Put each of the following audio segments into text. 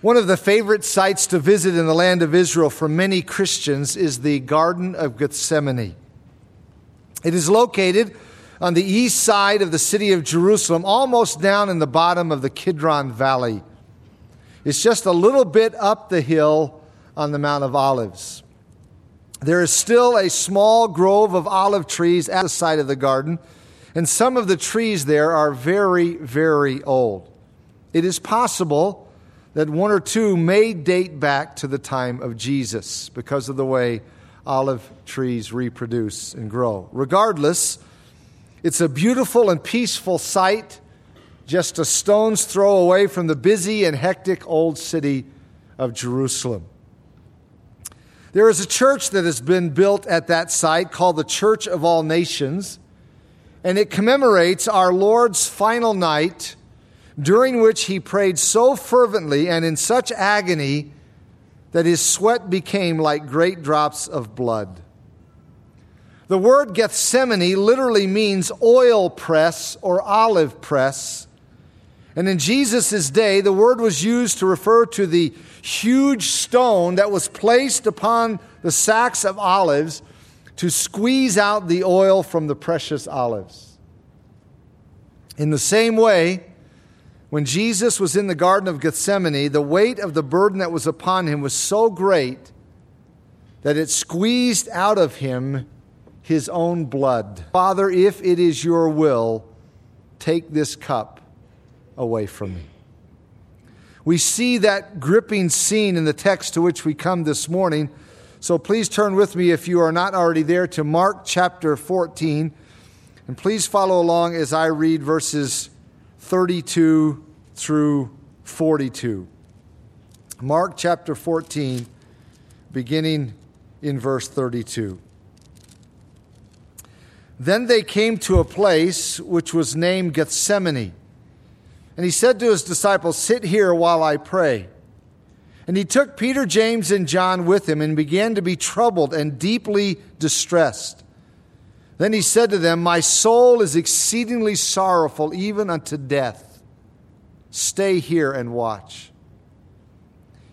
One of the favorite sites to visit in the land of Israel for many Christians is the Garden of Gethsemane. It is located on the east side of the city of Jerusalem, almost down in the bottom of the Kidron Valley. It's just a little bit up the hill on the Mount of Olives. There is still a small grove of olive trees at the side of the garden, and some of the trees there are very, very old. It is possible that one or two may date back to the time of Jesus because of the way olive trees reproduce and grow. Regardless, it's a beautiful and peaceful sight, just a stone's throw away from the busy and hectic old city of Jerusalem. There is a church that has been built at that site called the Church of All Nations, and it commemorates our Lord's final night during which he prayed so fervently and in such agony that his sweat became like great drops of blood. The word Gethsemane literally means oil press or olive press. And in Jesus' day, the word was used to refer to the huge stone that was placed upon the sacks of olives to squeeze out the oil from the precious olives. In the same way, when Jesus was in the Garden of Gethsemane, the weight of the burden that was upon him was so great that it squeezed out of him his own blood. Father, if it is your will, take this cup away from me. We see that gripping scene in the text to which we come this morning. So please turn with me, if you are not already there, to Mark chapter 14. And please follow along as I read verses 32 through 42. Mark chapter 14, beginning in verse 32. Then they came to a place which was named Gethsemane. And he said to his disciples, Sit here while I pray. And he took Peter, James, and John with him and began to be troubled and deeply distressed. Then he said to them, My soul is exceedingly sorrowful, even unto death. Stay here and watch.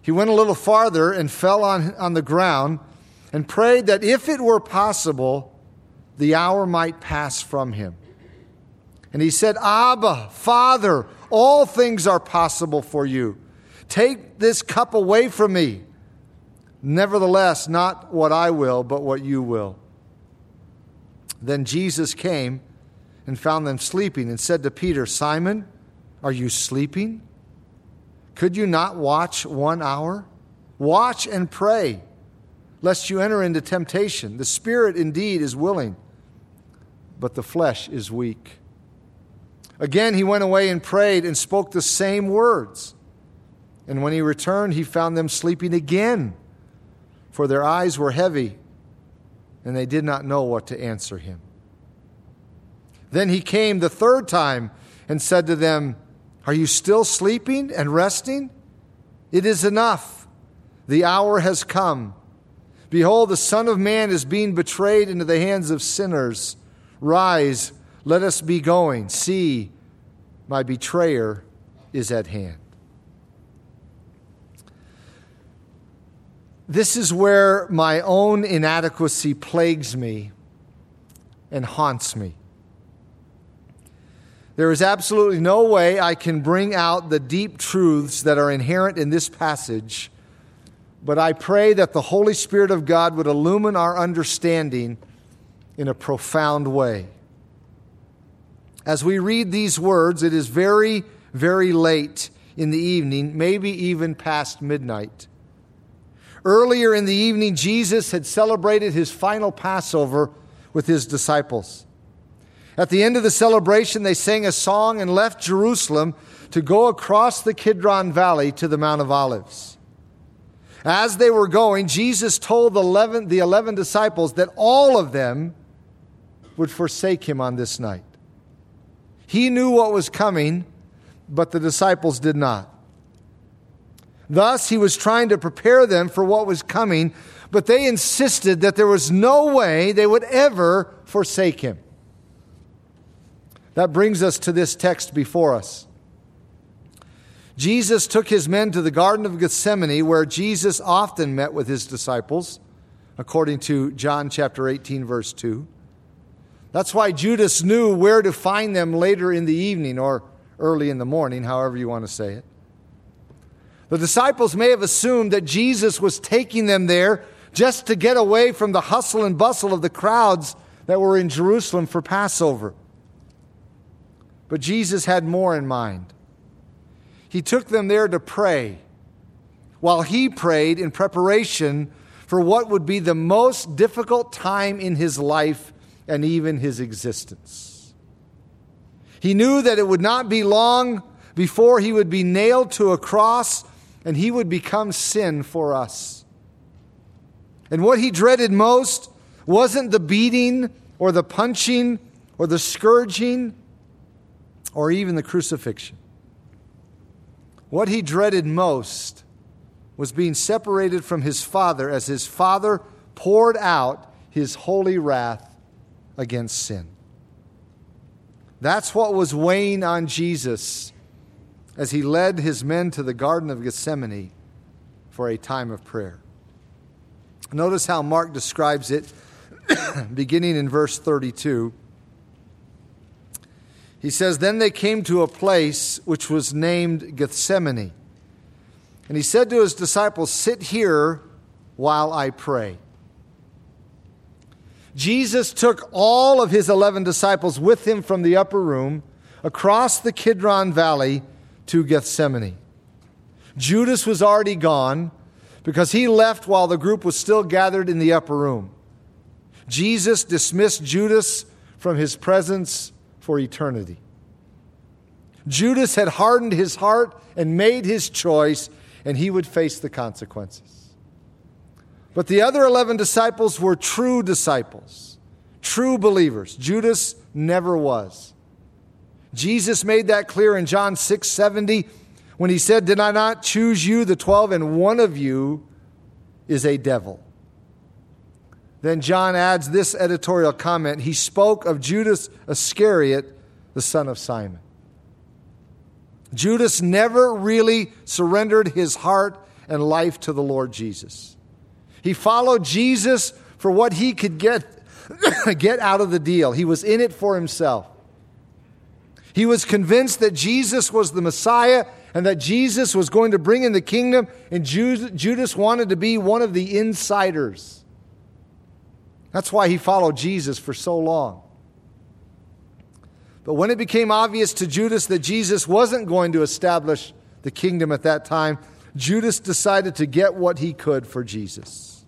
He went a little farther and fell on, on the ground and prayed that if it were possible, the hour might pass from him. And he said, Abba, Father, all things are possible for you. Take this cup away from me. Nevertheless, not what I will, but what you will. Then Jesus came and found them sleeping and said to Peter, Simon, are you sleeping? Could you not watch one hour? Watch and pray, lest you enter into temptation. The spirit indeed is willing, but the flesh is weak. Again, he went away and prayed and spoke the same words. And when he returned, he found them sleeping again, for their eyes were heavy, and they did not know what to answer him. Then he came the third time and said to them, Are you still sleeping and resting? It is enough. The hour has come. Behold, the Son of Man is being betrayed into the hands of sinners. Rise, let us be going. See, my betrayer is at hand. This is where my own inadequacy plagues me and haunts me. There is absolutely no way I can bring out the deep truths that are inherent in this passage, but I pray that the Holy Spirit of God would illumine our understanding in a profound way. As we read these words, it is very, very late in the evening, maybe even past midnight. Earlier in the evening, Jesus had celebrated his final Passover with his disciples. At the end of the celebration, they sang a song and left Jerusalem to go across the Kidron Valley to the Mount of Olives. As they were going, Jesus told the 11, the 11 disciples that all of them would forsake him on this night. He knew what was coming, but the disciples did not. Thus, he was trying to prepare them for what was coming, but they insisted that there was no way they would ever forsake him. That brings us to this text before us. Jesus took his men to the Garden of Gethsemane, where Jesus often met with his disciples, according to John chapter 18, verse 2. That's why Judas knew where to find them later in the evening or early in the morning, however you want to say it. The disciples may have assumed that Jesus was taking them there just to get away from the hustle and bustle of the crowds that were in Jerusalem for Passover. But Jesus had more in mind. He took them there to pray while he prayed in preparation for what would be the most difficult time in his life and even his existence. He knew that it would not be long before he would be nailed to a cross and he would become sin for us. And what he dreaded most wasn't the beating or the punching or the scourging or even the crucifixion. What he dreaded most was being separated from his Father as his Father poured out his holy wrath against sin. That's what was weighing on Jesus as he led his men to the Garden of Gethsemane for a time of prayer. Notice how Mark describes it beginning in verse 32. He says, Then they came to a place which was named Gethsemane. And he said to his disciples, Sit here while I pray. Jesus took all of his 11 disciples with him from the upper room across the Kidron Valley to Gethsemane. Judas was already gone because he left while the group was still gathered in the upper room. Jesus dismissed Judas from his presence for eternity. Judas had hardened his heart and made his choice, and he would face the consequences. But the other 11 disciples were true disciples, true believers. Judas never was. Jesus made that clear in John 6 70 when he said, Did I not choose you, the 12, and one of you is a devil? Then John adds this editorial comment He spoke of Judas Iscariot, the son of Simon. Judas never really surrendered his heart and life to the Lord Jesus. He followed Jesus for what he could get, get out of the deal. He was in it for himself. He was convinced that Jesus was the Messiah and that Jesus was going to bring in the kingdom, and Judas wanted to be one of the insiders. That's why he followed Jesus for so long. But when it became obvious to Judas that Jesus wasn't going to establish the kingdom at that time, Judas decided to get what he could for Jesus.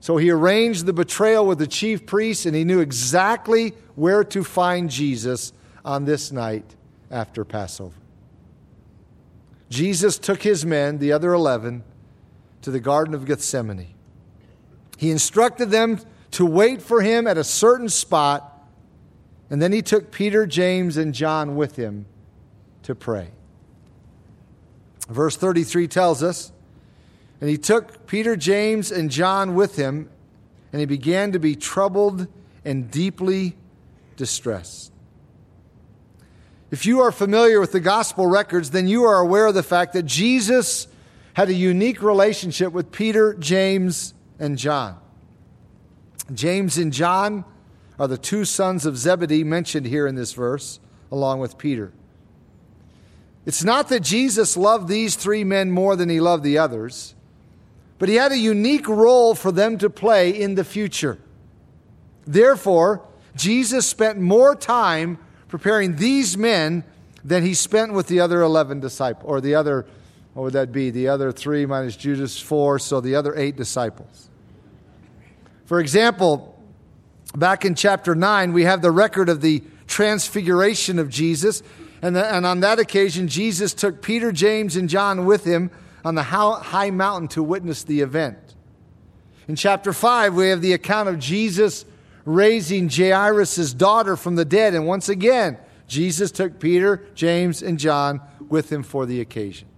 So he arranged the betrayal with the chief priests, and he knew exactly where to find Jesus on this night after Passover. Jesus took his men, the other 11, to the Garden of Gethsemane. He instructed them to wait for him at a certain spot, and then he took Peter, James, and John with him to pray. Verse 33 tells us, and he took Peter, James, and John with him, and he began to be troubled and deeply distressed. If you are familiar with the gospel records, then you are aware of the fact that Jesus had a unique relationship with Peter, James, and John. James and John are the two sons of Zebedee mentioned here in this verse, along with Peter. It's not that Jesus loved these three men more than he loved the others, but he had a unique role for them to play in the future. Therefore, Jesus spent more time preparing these men than he spent with the other 11 disciples, or the other, what would that be? The other three minus Judas, four, so the other eight disciples. For example, back in chapter 9, we have the record of the transfiguration of Jesus. And, the, and on that occasion, Jesus took Peter, James, and John with him on the high mountain to witness the event. In chapter 5, we have the account of Jesus raising Jairus' daughter from the dead. And once again, Jesus took Peter, James, and John with him for the occasion.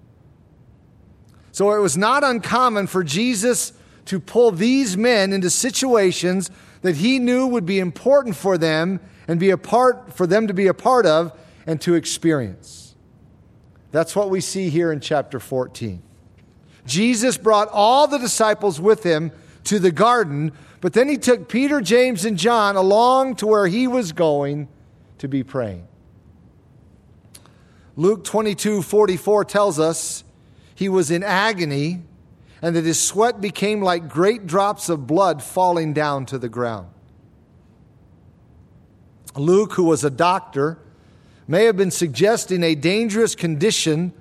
So it was not uncommon for Jesus to pull these men into situations that he knew would be important for them and be a part for them to be a part of and to experience. That's what we see here in chapter 14. Jesus brought all the disciples with him to the garden, but then he took Peter, James, and John along to where he was going to be praying. Luke 22 44 tells us he was in agony and that his sweat became like great drops of blood falling down to the ground. Luke, who was a doctor, may have been suggesting a dangerous condition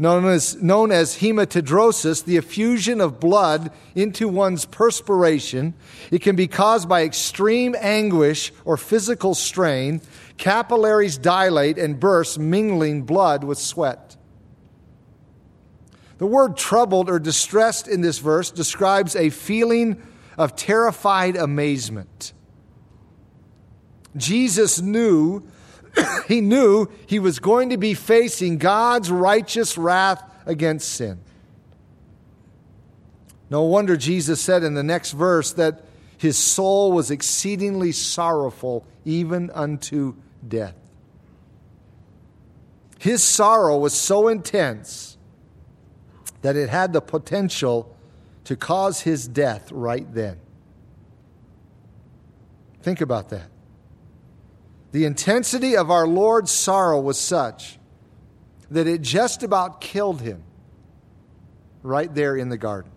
known as, known as hematidrosis, the effusion of blood into one's perspiration. It can be caused by extreme anguish or physical strain. Capillaries dilate and burst, mingling blood with sweat. The word troubled or distressed in this verse describes a feeling of terrified amazement. Jesus knew he knew he was going to be facing God's righteous wrath against sin. No wonder Jesus said in the next verse that his soul was exceedingly sorrowful, even unto death. His sorrow was so intense that it had the potential to cause his death right then. Think about that. The intensity of our Lord's sorrow was such that it just about killed him right there in the garden.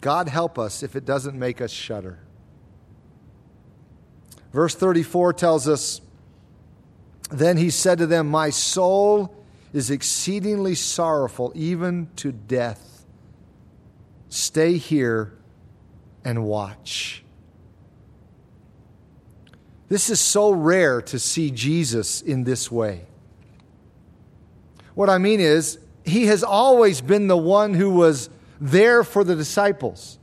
God help us if it doesn't make us shudder. Verse 34 tells us Then he said to them, My soul is exceedingly sorrowful, even to death. Stay here and watch. This is so rare to see Jesus in this way. What I mean is, he has always been the one who was there for the disciples.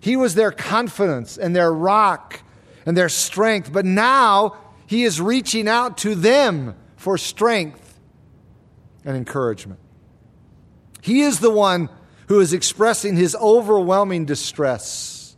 He was their confidence and their rock and their strength, but now he is reaching out to them for strength and encouragement. He is the one who is expressing his overwhelming distress.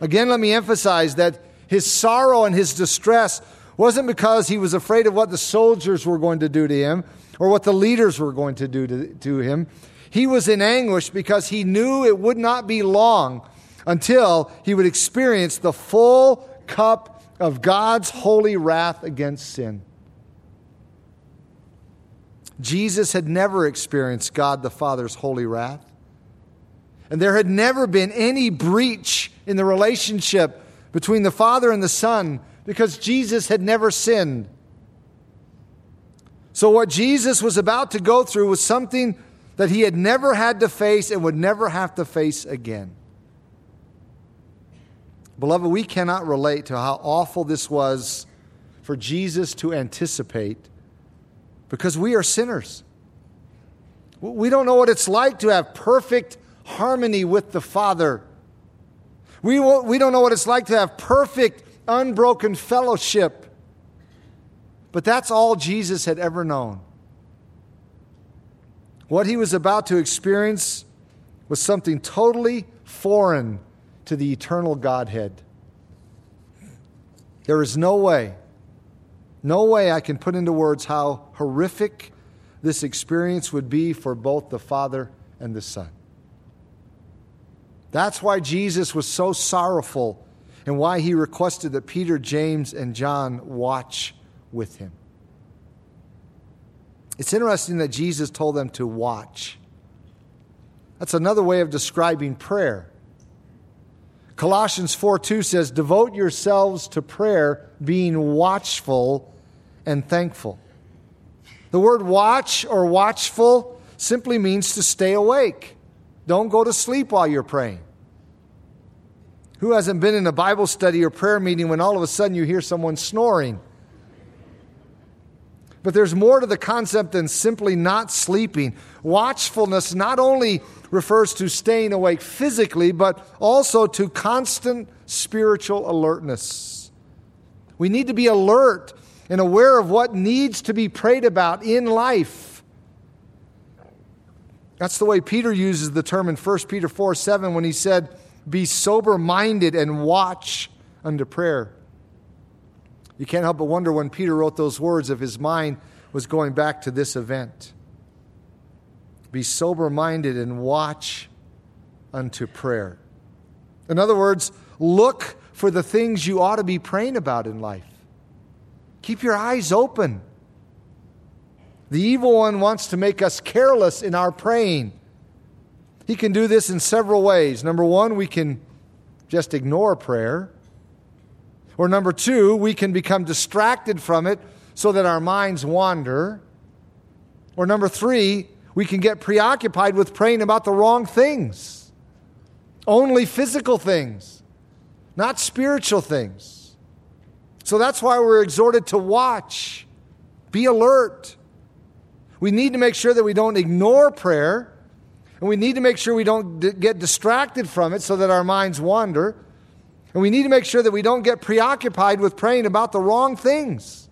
Again, let me emphasize that his sorrow and his distress wasn't because he was afraid of what the soldiers were going to do to him or what the leaders were going to do to, to him. He was in anguish because he knew it would not be long until he would experience the full cup of God's holy wrath against sin. Jesus had never experienced God the Father's holy wrath. And there had never been any breach in the relationship between the Father and the Son because Jesus had never sinned. So, what Jesus was about to go through was something that he had never had to face and would never have to face again. Beloved, we cannot relate to how awful this was for Jesus to anticipate because we are sinners. We don't know what it's like to have perfect harmony with the Father we, we don't know what it's like to have perfect, unbroken fellowship. But that's all Jesus had ever known. What he was about to experience was something totally foreign to the eternal Godhead. There is no way, no way I can put into words how horrific this experience would be for both the Father and the Son. That's why Jesus was so sorrowful and why he requested that Peter, James, and John watch with him. It's interesting that Jesus told them to watch. That's another way of describing prayer. Colossians 4 2 says, Devote yourselves to prayer, being watchful and thankful. The word watch or watchful simply means to stay awake. Don't go to sleep while you're praying. Who hasn't been in a Bible study or prayer meeting when all of a sudden you hear someone snoring? But there's more to the concept than simply not sleeping. Watchfulness not only refers to staying awake physically, but also to constant spiritual alertness. We need to be alert and aware of what needs to be prayed about in life. That's the way Peter uses the term in 1 Peter 4 7 when he said, Be sober minded and watch unto prayer. You can't help but wonder when Peter wrote those words if his mind was going back to this event. Be sober minded and watch unto prayer. In other words, look for the things you ought to be praying about in life. Keep your eyes open. The evil one wants to make us careless in our praying. He can do this in several ways. Number one, we can just ignore prayer. Or number two, we can become distracted from it so that our minds wander. Or number three, we can get preoccupied with praying about the wrong things, only physical things, not spiritual things. So that's why we're exhorted to watch, be alert. We need to make sure that we don't ignore prayer, and we need to make sure we don't d- get distracted from it so that our minds wander. And we need to make sure that we don't get preoccupied with praying about the wrong things.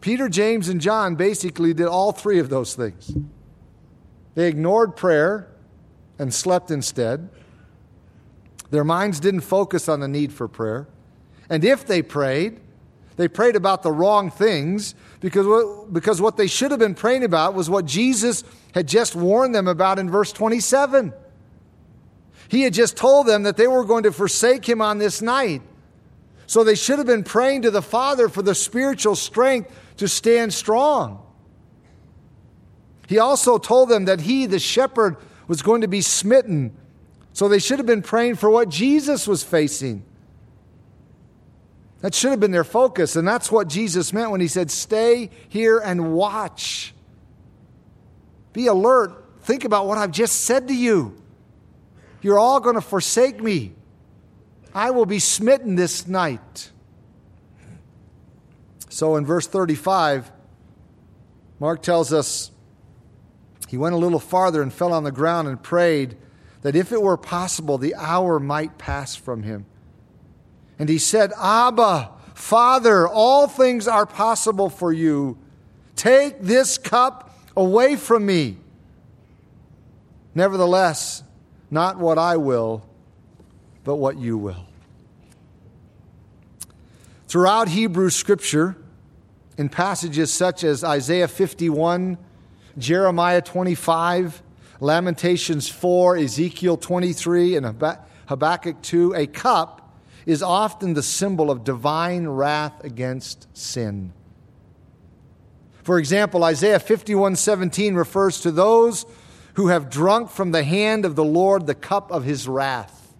Peter, James, and John basically did all three of those things. They ignored prayer and slept instead. Their minds didn't focus on the need for prayer. And if they prayed, they prayed about the wrong things because what, because what they should have been praying about was what Jesus had just warned them about in verse 27. He had just told them that they were going to forsake him on this night. So they should have been praying to the Father for the spiritual strength to stand strong. He also told them that he, the shepherd, was going to be smitten. So they should have been praying for what Jesus was facing. That should have been their focus. And that's what Jesus meant when he said, Stay here and watch. Be alert. Think about what I've just said to you. You're all going to forsake me. I will be smitten this night. So in verse 35, Mark tells us he went a little farther and fell on the ground and prayed that if it were possible, the hour might pass from him. And he said, Abba, Father, all things are possible for you. Take this cup away from me. Nevertheless, not what I will, but what you will. Throughout Hebrew scripture, in passages such as Isaiah 51, Jeremiah 25, Lamentations 4, Ezekiel 23, and Habakkuk 2, a cup is often the symbol of divine wrath against sin. For example, Isaiah 51 17 refers to those who have drunk from the hand of the Lord the cup of his wrath.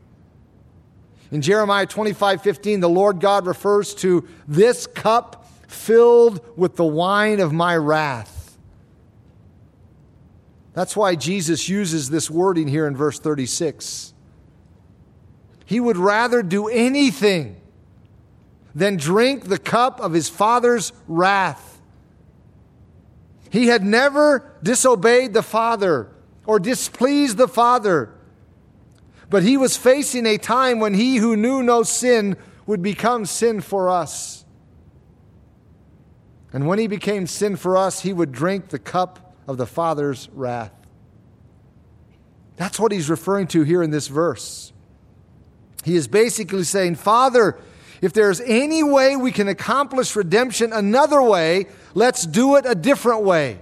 In Jeremiah 25 15, the Lord God refers to this cup filled with the wine of my wrath. That's why Jesus uses this wording here in verse 36. He would rather do anything than drink the cup of his Father's wrath. He had never disobeyed the Father or displeased the Father, but he was facing a time when he who knew no sin would become sin for us. And when he became sin for us, he would drink the cup of the Father's wrath. That's what he's referring to here in this verse. He is basically saying, Father, if there's any way we can accomplish redemption another way, let's do it a different way.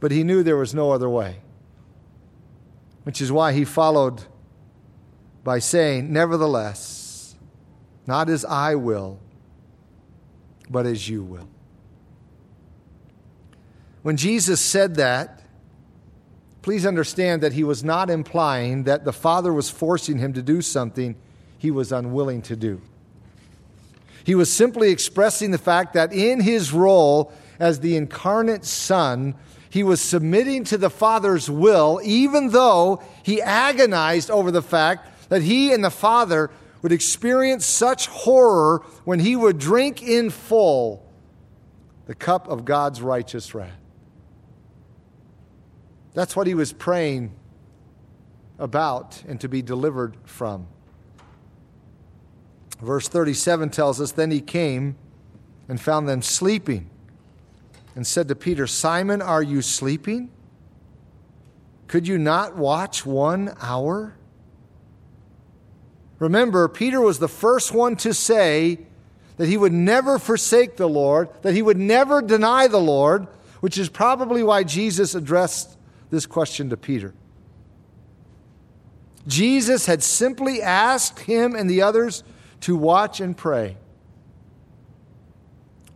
But he knew there was no other way, which is why he followed by saying, Nevertheless, not as I will but as you will. When Jesus said that, please understand that he was not implying that the Father was forcing him to do something he was unwilling to do. He was simply expressing the fact that in his role as the incarnate Son, he was submitting to the Father's will, even though he agonized over the fact that he and the Father would experience such horror when he would drink in full the cup of God's righteous wrath. That's what he was praying about and to be delivered from. Verse 37 tells us Then he came and found them sleeping and said to Peter, Simon, are you sleeping? Could you not watch one hour? Remember, Peter was the first one to say that he would never forsake the Lord, that he would never deny the Lord, which is probably why Jesus addressed this question to Peter. Jesus had simply asked him and the others to watch and pray.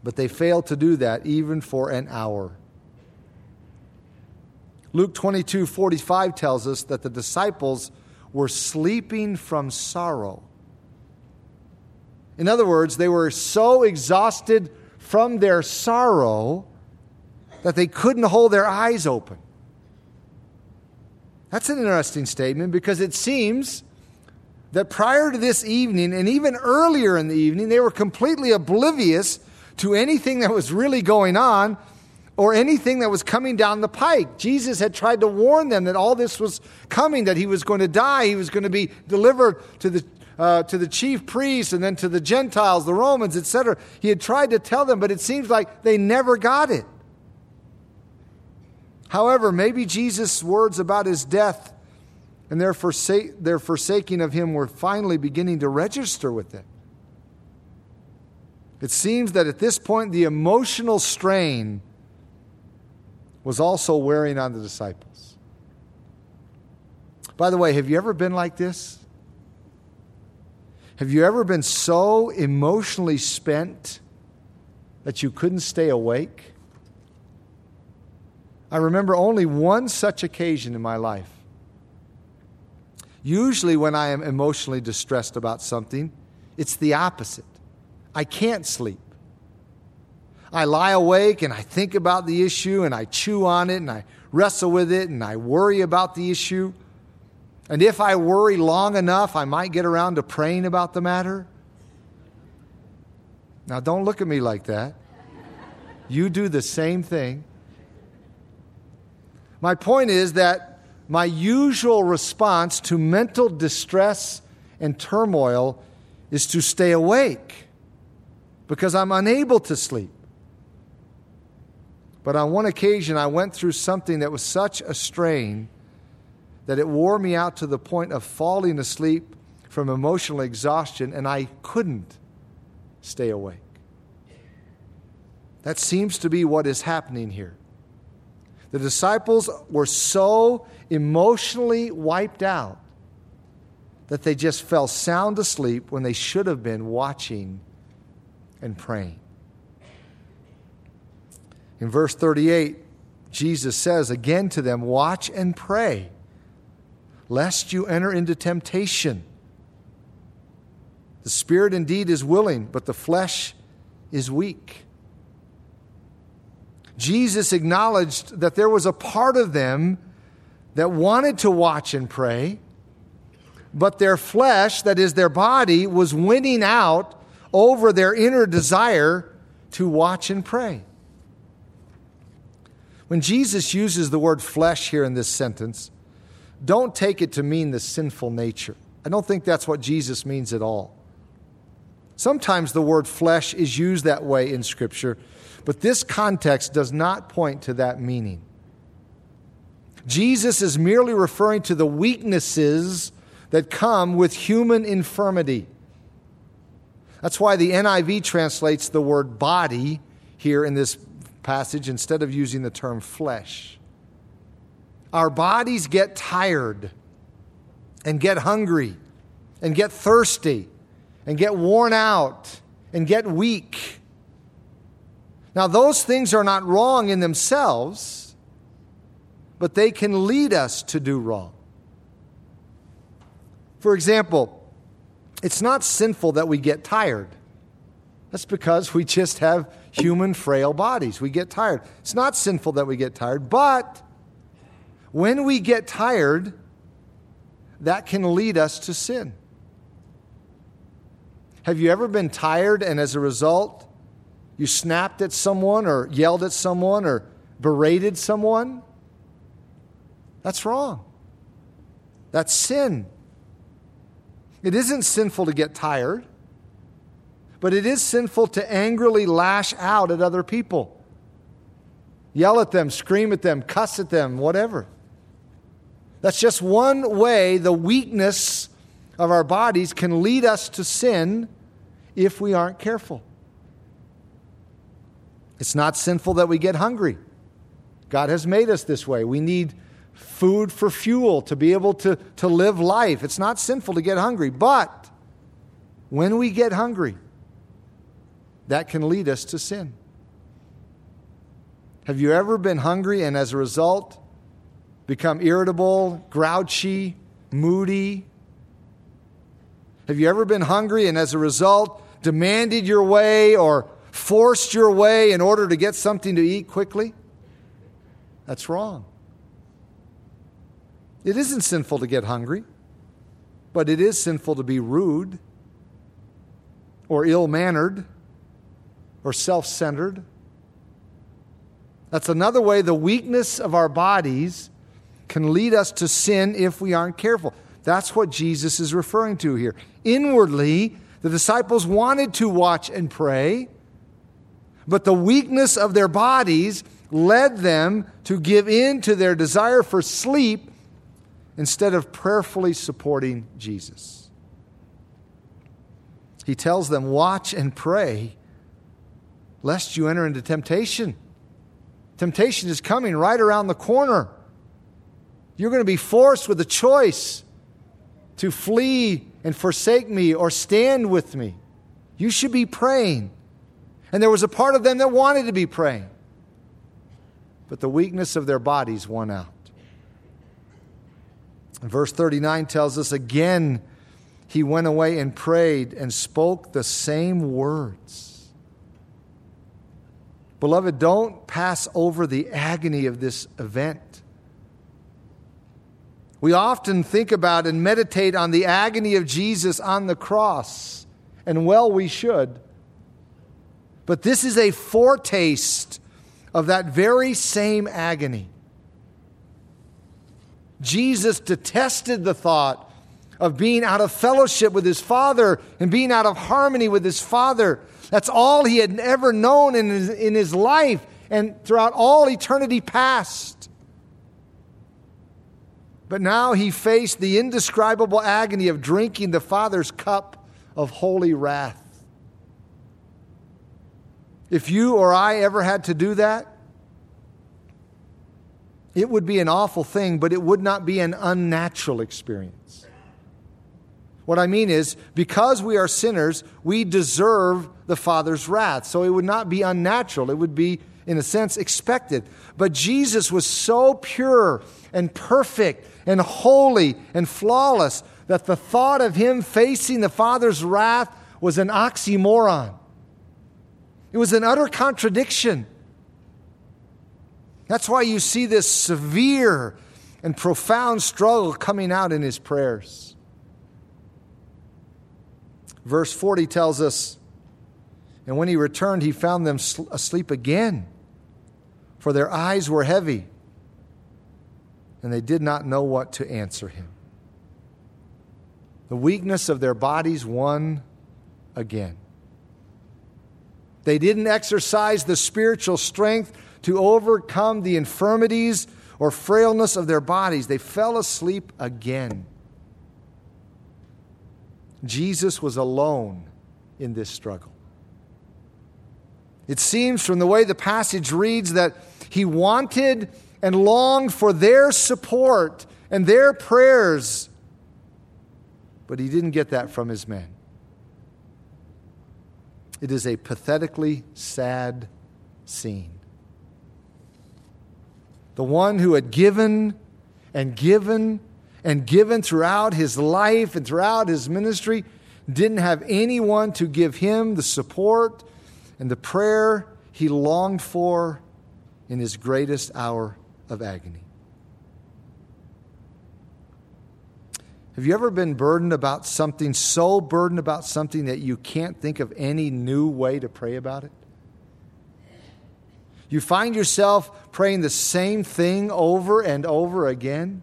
But they failed to do that even for an hour. Luke 22 45 tells us that the disciples were sleeping from sorrow. In other words, they were so exhausted from their sorrow that they couldn't hold their eyes open. That's an interesting statement because it seems that prior to this evening and even earlier in the evening, they were completely oblivious to anything that was really going on or anything that was coming down the pike. Jesus had tried to warn them that all this was coming, that he was going to die, he was going to be delivered to the uh, to the chief priests and then to the Gentiles, the Romans, etc. He had tried to tell them, but it seems like they never got it. However, maybe Jesus' words about his death and their, forsa- their forsaking of him were finally beginning to register with them. It seems that at this point, the emotional strain was also wearing on the disciples. By the way, have you ever been like this? Have you ever been so emotionally spent that you couldn't stay awake? I remember only one such occasion in my life. Usually, when I am emotionally distressed about something, it's the opposite. I can't sleep. I lie awake and I think about the issue and I chew on it and I wrestle with it and I worry about the issue. And if I worry long enough, I might get around to praying about the matter. Now, don't look at me like that. You do the same thing. My point is that my usual response to mental distress and turmoil is to stay awake because I'm unable to sleep. But on one occasion, I went through something that was such a strain that it wore me out to the point of falling asleep from emotional exhaustion, and I couldn't stay awake. That seems to be what is happening here. The disciples were so emotionally wiped out that they just fell sound asleep when they should have been watching and praying. In verse 38, Jesus says again to them, Watch and pray, lest you enter into temptation. The spirit indeed is willing, but the flesh is weak. Jesus acknowledged that there was a part of them that wanted to watch and pray, but their flesh, that is their body, was winning out over their inner desire to watch and pray. When Jesus uses the word flesh here in this sentence, don't take it to mean the sinful nature. I don't think that's what Jesus means at all. Sometimes the word flesh is used that way in Scripture but this context does not point to that meaning. Jesus is merely referring to the weaknesses that come with human infirmity. That's why the NIV translates the word body here in this passage instead of using the term flesh. Our bodies get tired and get hungry and get thirsty and get worn out and get weak. Now, those things are not wrong in themselves, but they can lead us to do wrong. For example, it's not sinful that we get tired. That's because we just have human frail bodies. We get tired. It's not sinful that we get tired, but when we get tired, that can lead us to sin. Have you ever been tired and as a result you snapped at someone or yelled at someone or berated someone, that's wrong. That's sin. It isn't sinful to get tired, but it is sinful to angrily lash out at other people. Yell at them, scream at them, cuss at them, whatever. That's just one way the weakness of our bodies can lead us to sin if we aren't careful. It's not sinful that we get hungry. God has made us this way. We need food for fuel to be able to, to live life. It's not sinful to get hungry. But when we get hungry, that can lead us to sin. Have you ever been hungry and as a result become irritable, grouchy, moody? Have you ever been hungry and as a result demanded your way or forced your way in order to get something to eat quickly? That's wrong. It isn't sinful to get hungry, but it is sinful to be rude or ill mannered or self centered. That's another way the weakness of our bodies can lead us to sin if we aren't careful. That's what Jesus is referring to here. Inwardly, the disciples wanted to watch and pray, but the weakness of their bodies led them to give in to their desire for sleep instead of prayerfully supporting Jesus. He tells them, Watch and pray, lest you enter into temptation. Temptation is coming right around the corner. You're going to be forced with a choice to flee and forsake me or stand with me. You should be praying. And there was a part of them that wanted to be praying. But the weakness of their bodies won out. Verse 39 tells us again, he went away and prayed and spoke the same words. Beloved, don't pass over the agony of this event. We often think about and meditate on the agony of Jesus on the cross, and well, we should. But this is a foretaste of that very same agony. Jesus detested the thought of being out of fellowship with his Father and being out of harmony with his Father. That's all he had ever known in his, in his life and throughout all eternity past. But now he faced the indescribable agony of drinking the Father's cup of holy wrath. If you or I ever had to do that, it would be an awful thing, but it would not be an unnatural experience. What I mean is, because we are sinners, we deserve the Father's wrath. So it would not be unnatural. It would be, in a sense, expected. But Jesus was so pure and perfect and holy and flawless that the thought of him facing the Father's wrath was an oxymoron. It was an utter contradiction. That's why you see this severe and profound struggle coming out in his prayers. Verse 40 tells us, And when he returned, he found them asleep again, for their eyes were heavy, and they did not know what to answer him. The weakness of their bodies won again. They didn't exercise the spiritual strength to overcome the infirmities or frailness of their bodies. They fell asleep again. Jesus was alone in this struggle. It seems from the way the passage reads that he wanted and longed for their support and their prayers, but he didn't get that from his men. It is a pathetically sad scene the one who had given and given and given throughout his life and throughout his ministry, didn't have anyone to give him the support and the prayer he longed for in his greatest hour of agony. Have you ever been burdened about something, so burdened about something that you can't think of any new way to pray about it? You find yourself praying the same thing over and over again.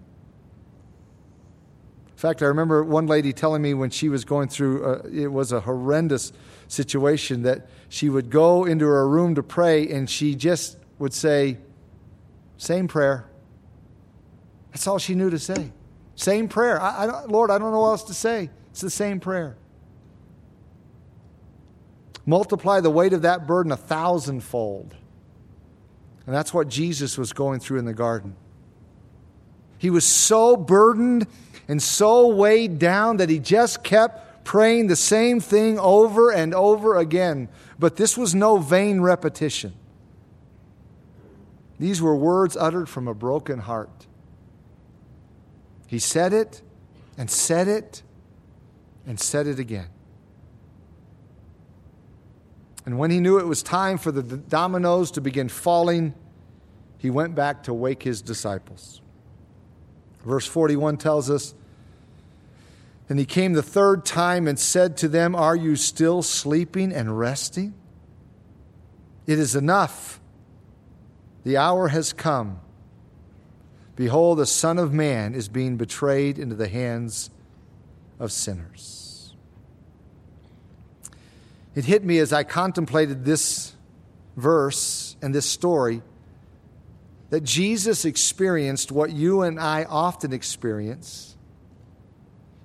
In fact, I remember one lady telling me when she was going through, a, uh, it was a horrendous situation, that she would go into her room to pray and she just would say, Same prayer. That's all she knew to say. Same prayer. I, I Lord, I don't know what else to say. It's the same prayer. Multiply the weight of that burden a thousandfold And that's what Jesus was going through in the garden. He was so burdened and so weighed down that he just kept praying the same thing over and over again. But this was no vain repetition. These were words uttered from a broken heart. He said it and said it and said it again. And when he knew it was time for the dominoes to begin falling, he went back to wake his disciples. Verse 41 tells us And he came the third time and said to them, Are you still sleeping and resting? It is enough. The hour has come. Behold, the Son of Man is being betrayed into the hands of sinners. It hit me as I contemplated this verse and this story that Jesus experienced what you and I often experience,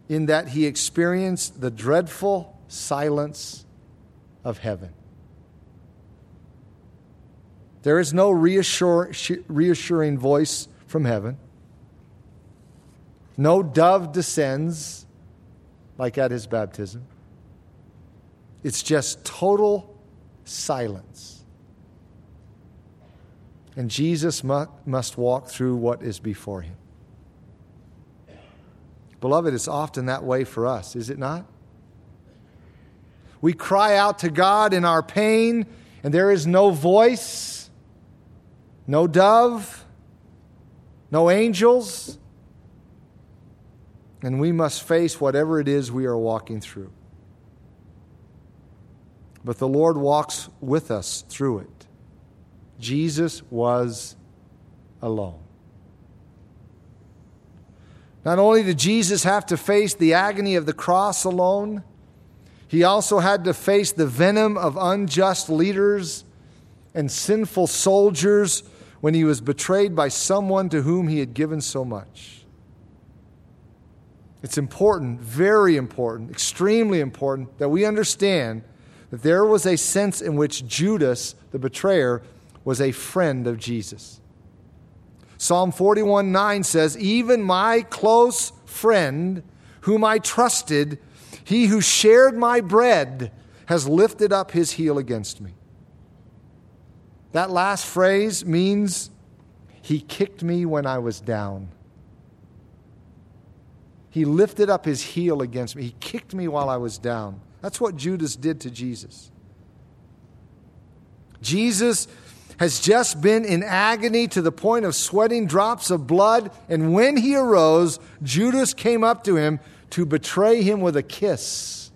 in that he experienced the dreadful silence of heaven. There is no reassure, reassuring voice from heaven. No dove descends like at his baptism. It's just total silence. And Jesus must walk through what is before him. Beloved, it's often that way for us, is it not? We cry out to God in our pain, and there is no voice no dove, no angels, and we must face whatever it is we are walking through. But the Lord walks with us through it. Jesus was alone. Not only did Jesus have to face the agony of the cross alone, he also had to face the venom of unjust leaders and sinful soldiers when he was betrayed by someone to whom he had given so much. It's important, very important, extremely important that we understand that there was a sense in which Judas, the betrayer, was a friend of Jesus. Psalm 41 9 says, Even my close friend, whom I trusted, he who shared my bread, has lifted up his heel against me. That last phrase means he kicked me when I was down. He lifted up his heel against me. He kicked me while I was down. That's what Judas did to Jesus. Jesus has just been in agony to the point of sweating drops of blood, and when he arose, Judas came up to him to betray him with a kiss.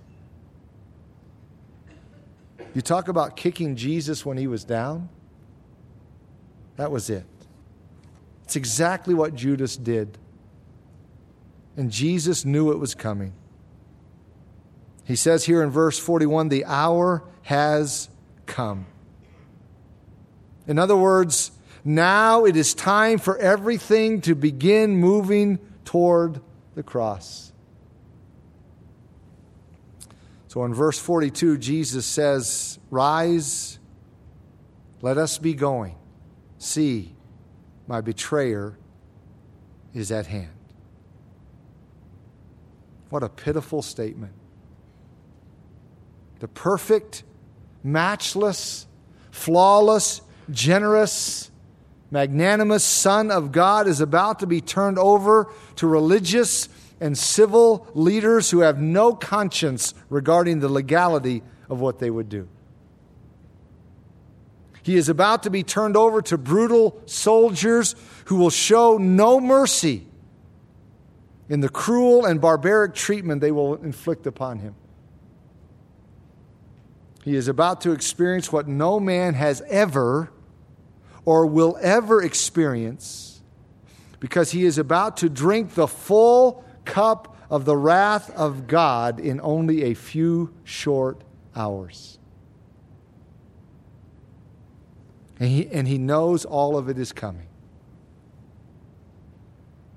You talk about kicking Jesus when he was down? That was it. It's exactly what Judas did. And Jesus knew it was coming. He says here in verse 41 the hour has come. In other words, now it is time for everything to begin moving toward the cross. So in verse 42, Jesus says, Rise, let us be going. See, my betrayer is at hand. What a pitiful statement. The perfect, matchless, flawless, generous, magnanimous Son of God is about to be turned over to religious and civil leaders who have no conscience regarding the legality of what they would do. He is about to be turned over to brutal soldiers who will show no mercy in the cruel and barbaric treatment they will inflict upon him. He is about to experience what no man has ever or will ever experience because he is about to drink the full cup of the wrath of God in only a few short hours. And he, and he knows all of it is coming.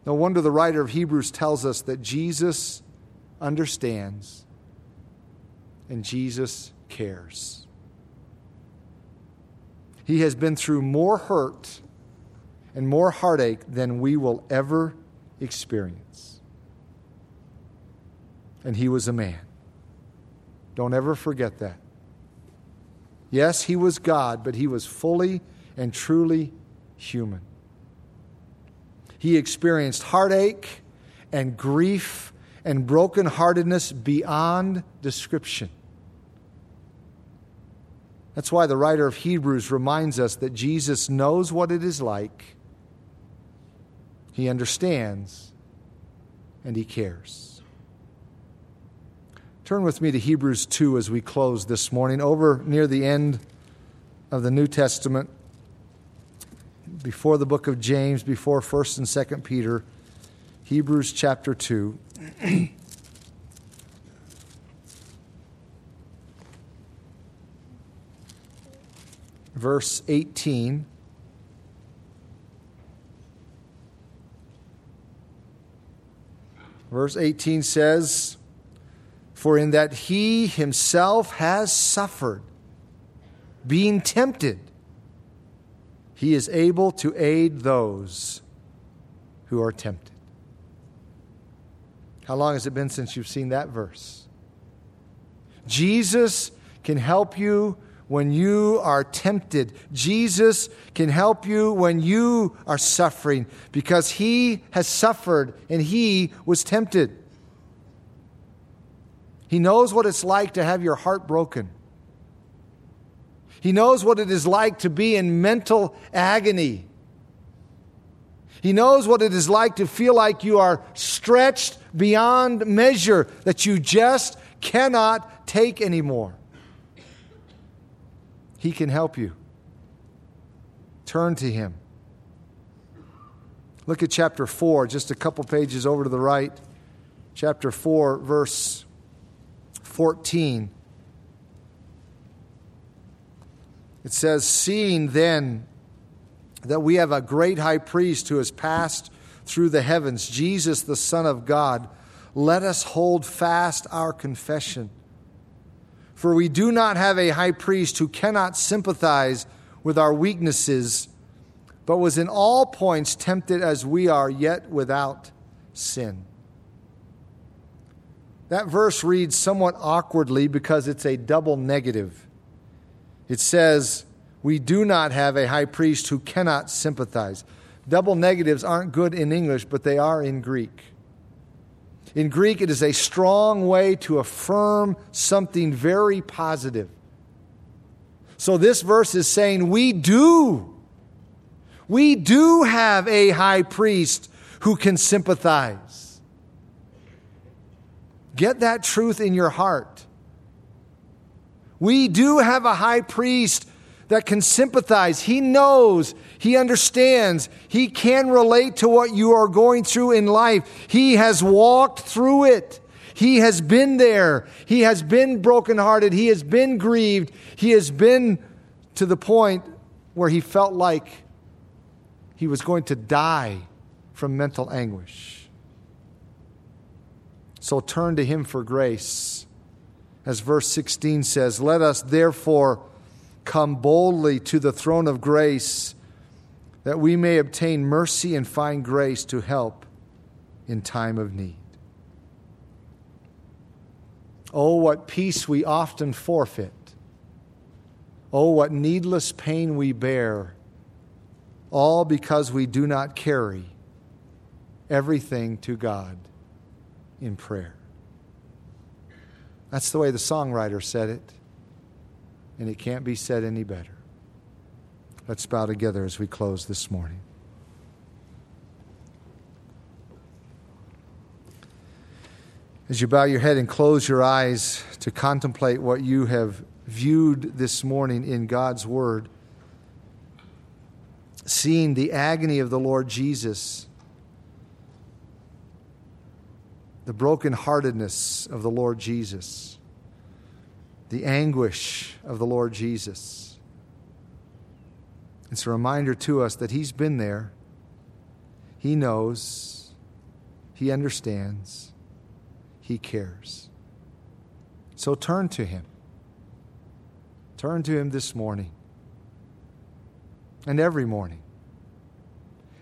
No wonder the writer of Hebrews tells us that Jesus understands and Jesus cares. He has been through more hurt and more heartache than we will ever experience. And he was a man. Don't ever forget that. Yes, he was God, but he was fully and truly human. He experienced heartache and grief and brokenheartedness beyond description. That's why the writer of Hebrews reminds us that Jesus knows what it is like, he understands, and he cares. Turn with me to Hebrews 2 as we close this morning, over near the end of the New Testament, before the book of James, before 1st and 2nd Peter, Hebrews chapter 2. verse 18. Verse 18 says, For in that he himself has suffered, being tempted, he is able to aid those who are tempted. How long has it been since you've seen that verse? Jesus can help you when you are tempted. Jesus can help you when you are suffering because he has suffered and he was tempted. He knows what it's like to have your heart broken. He knows what it is like to be in mental agony. He knows what it is like to feel like you are stretched beyond measure, that you just cannot take anymore. He can help you. Turn to Him. Look at chapter 4, just a couple pages over to the right. Chapter 4, verse 14. It says, Seeing then that we have a great high priest who has passed through the heavens, Jesus, the Son of God, let us hold fast our confession. For we do not have a high priest who cannot sympathize with our weaknesses, but was in all points tempted as we are, yet without sin. That verse reads somewhat awkwardly because it's a double negative. It says, We do not have a high priest who cannot sympathize. Double negatives aren't good in English, but they are in Greek. In Greek, it is a strong way to affirm something very positive. So this verse is saying we do. We do have a high priest who can sympathize. Get that truth in your heart. We do have a high priest that can sympathize. He knows, he understands, he can relate to what you are going through in life. He has walked through it. He has been there. He has been brokenhearted. He has been grieved. He has been to the point where he felt like he was going to die from mental anguish. So turn to him for grace. As verse 16 says, Let us therefore come boldly to the throne of grace that we may obtain mercy and find grace to help in time of need. Oh, what peace we often forfeit. Oh, what needless pain we bear, all because we do not carry everything to God in prayer. That's the way the songwriter said it and it can't be said any better. Let's bow together as we close this morning. As you bow your head and close your eyes to contemplate what you have viewed this morning in God's Word, seeing the agony of the Lord Jesus, the brokenheartedness of the Lord Jesus the anguish of the Lord Jesus. It's a reminder to us that He's been there, He knows, He understands, He cares. So turn to Him. Turn to Him this morning. and every morning.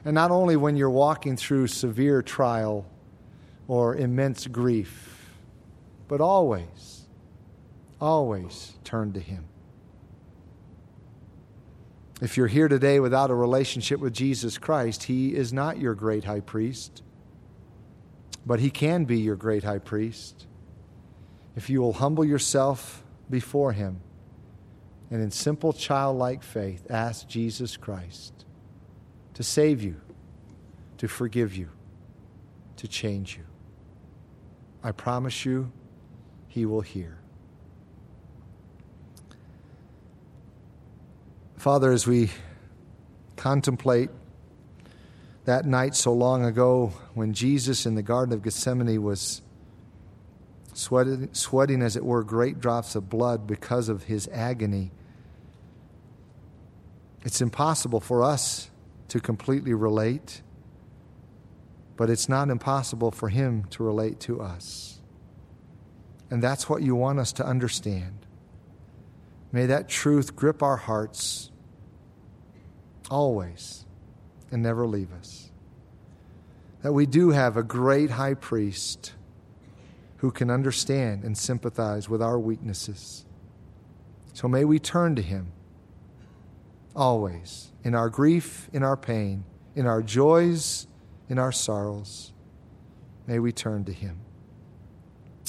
And not only when you're walking through severe trial or immense grief, but always, always turn to Him. If you're here today without a relationship with Jesus Christ, He is not your great high priest, but He can be your great high priest. If you will humble yourself before Him and in simple childlike faith ask Jesus Christ to save you, to forgive you, to change you. I promise you, He will hear. Father, as we contemplate that night so long ago when Jesus in the Garden of Gethsemane was sweating, sweating, as it were, great drops of blood because of his agony, it's impossible for us to completely relate, but it's not impossible for him to relate to us. And that's what you want us to understand. May that truth grip our hearts always and never leave us. That we do have a great high priest who can understand and sympathize with our weaknesses. So may we turn to him always in our grief, in our pain, in our joys, in our sorrows. May we turn to him.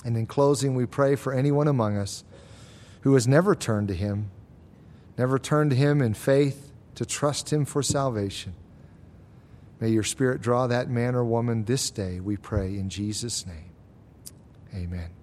And in closing, we pray for anyone among us who has never turned to him, never turned to him in faith to trust him for salvation. May your Spirit draw that man or woman this day, we pray, in Jesus' name. Amen.